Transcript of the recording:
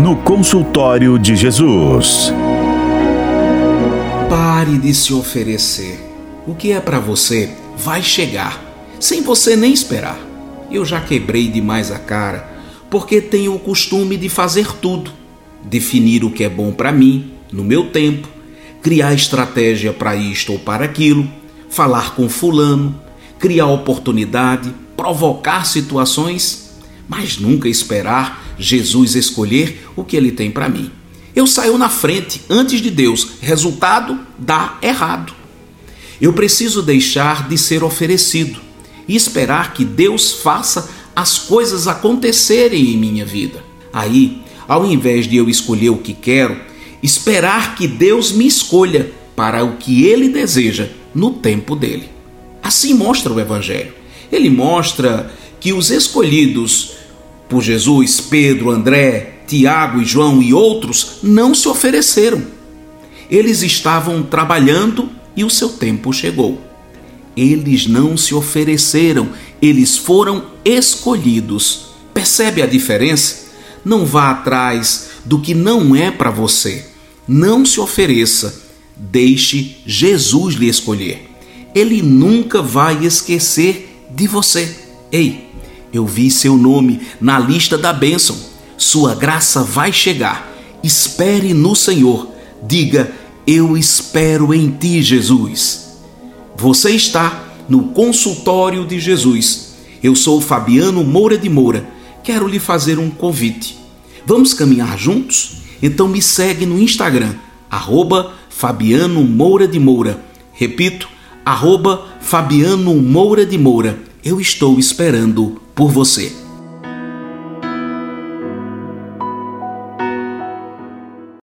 no consultório de Jesus. Pare de se oferecer. O que é para você vai chegar, sem você nem esperar. Eu já quebrei demais a cara, porque tenho o costume de fazer tudo, definir o que é bom para mim, no meu tempo, criar estratégia para isto ou para aquilo, falar com fulano, criar oportunidade, provocar situações, mas nunca esperar Jesus escolher o que ele tem para mim. Eu saio na frente antes de Deus, resultado dá errado. Eu preciso deixar de ser oferecido e esperar que Deus faça as coisas acontecerem em minha vida. Aí, ao invés de eu escolher o que quero, esperar que Deus me escolha para o que ele deseja no tempo dele. Assim mostra o Evangelho. Ele mostra que os escolhidos por Jesus, Pedro, André, Tiago e João e outros, não se ofereceram. Eles estavam trabalhando e o seu tempo chegou. Eles não se ofereceram, eles foram escolhidos. Percebe a diferença? Não vá atrás do que não é para você. Não se ofereça. Deixe Jesus lhe escolher. Ele nunca vai esquecer de você. Ei, eu vi seu nome na lista da bênção. Sua graça vai chegar. Espere no Senhor. Diga: Eu espero em ti, Jesus. Você está no consultório de Jesus. Eu sou Fabiano Moura de Moura. Quero lhe fazer um convite. Vamos caminhar juntos? Então me segue no Instagram, arroba Fabiano Moura de Moura. Repito, arroba Fabiano Moura de Moura. Eu estou esperando por você.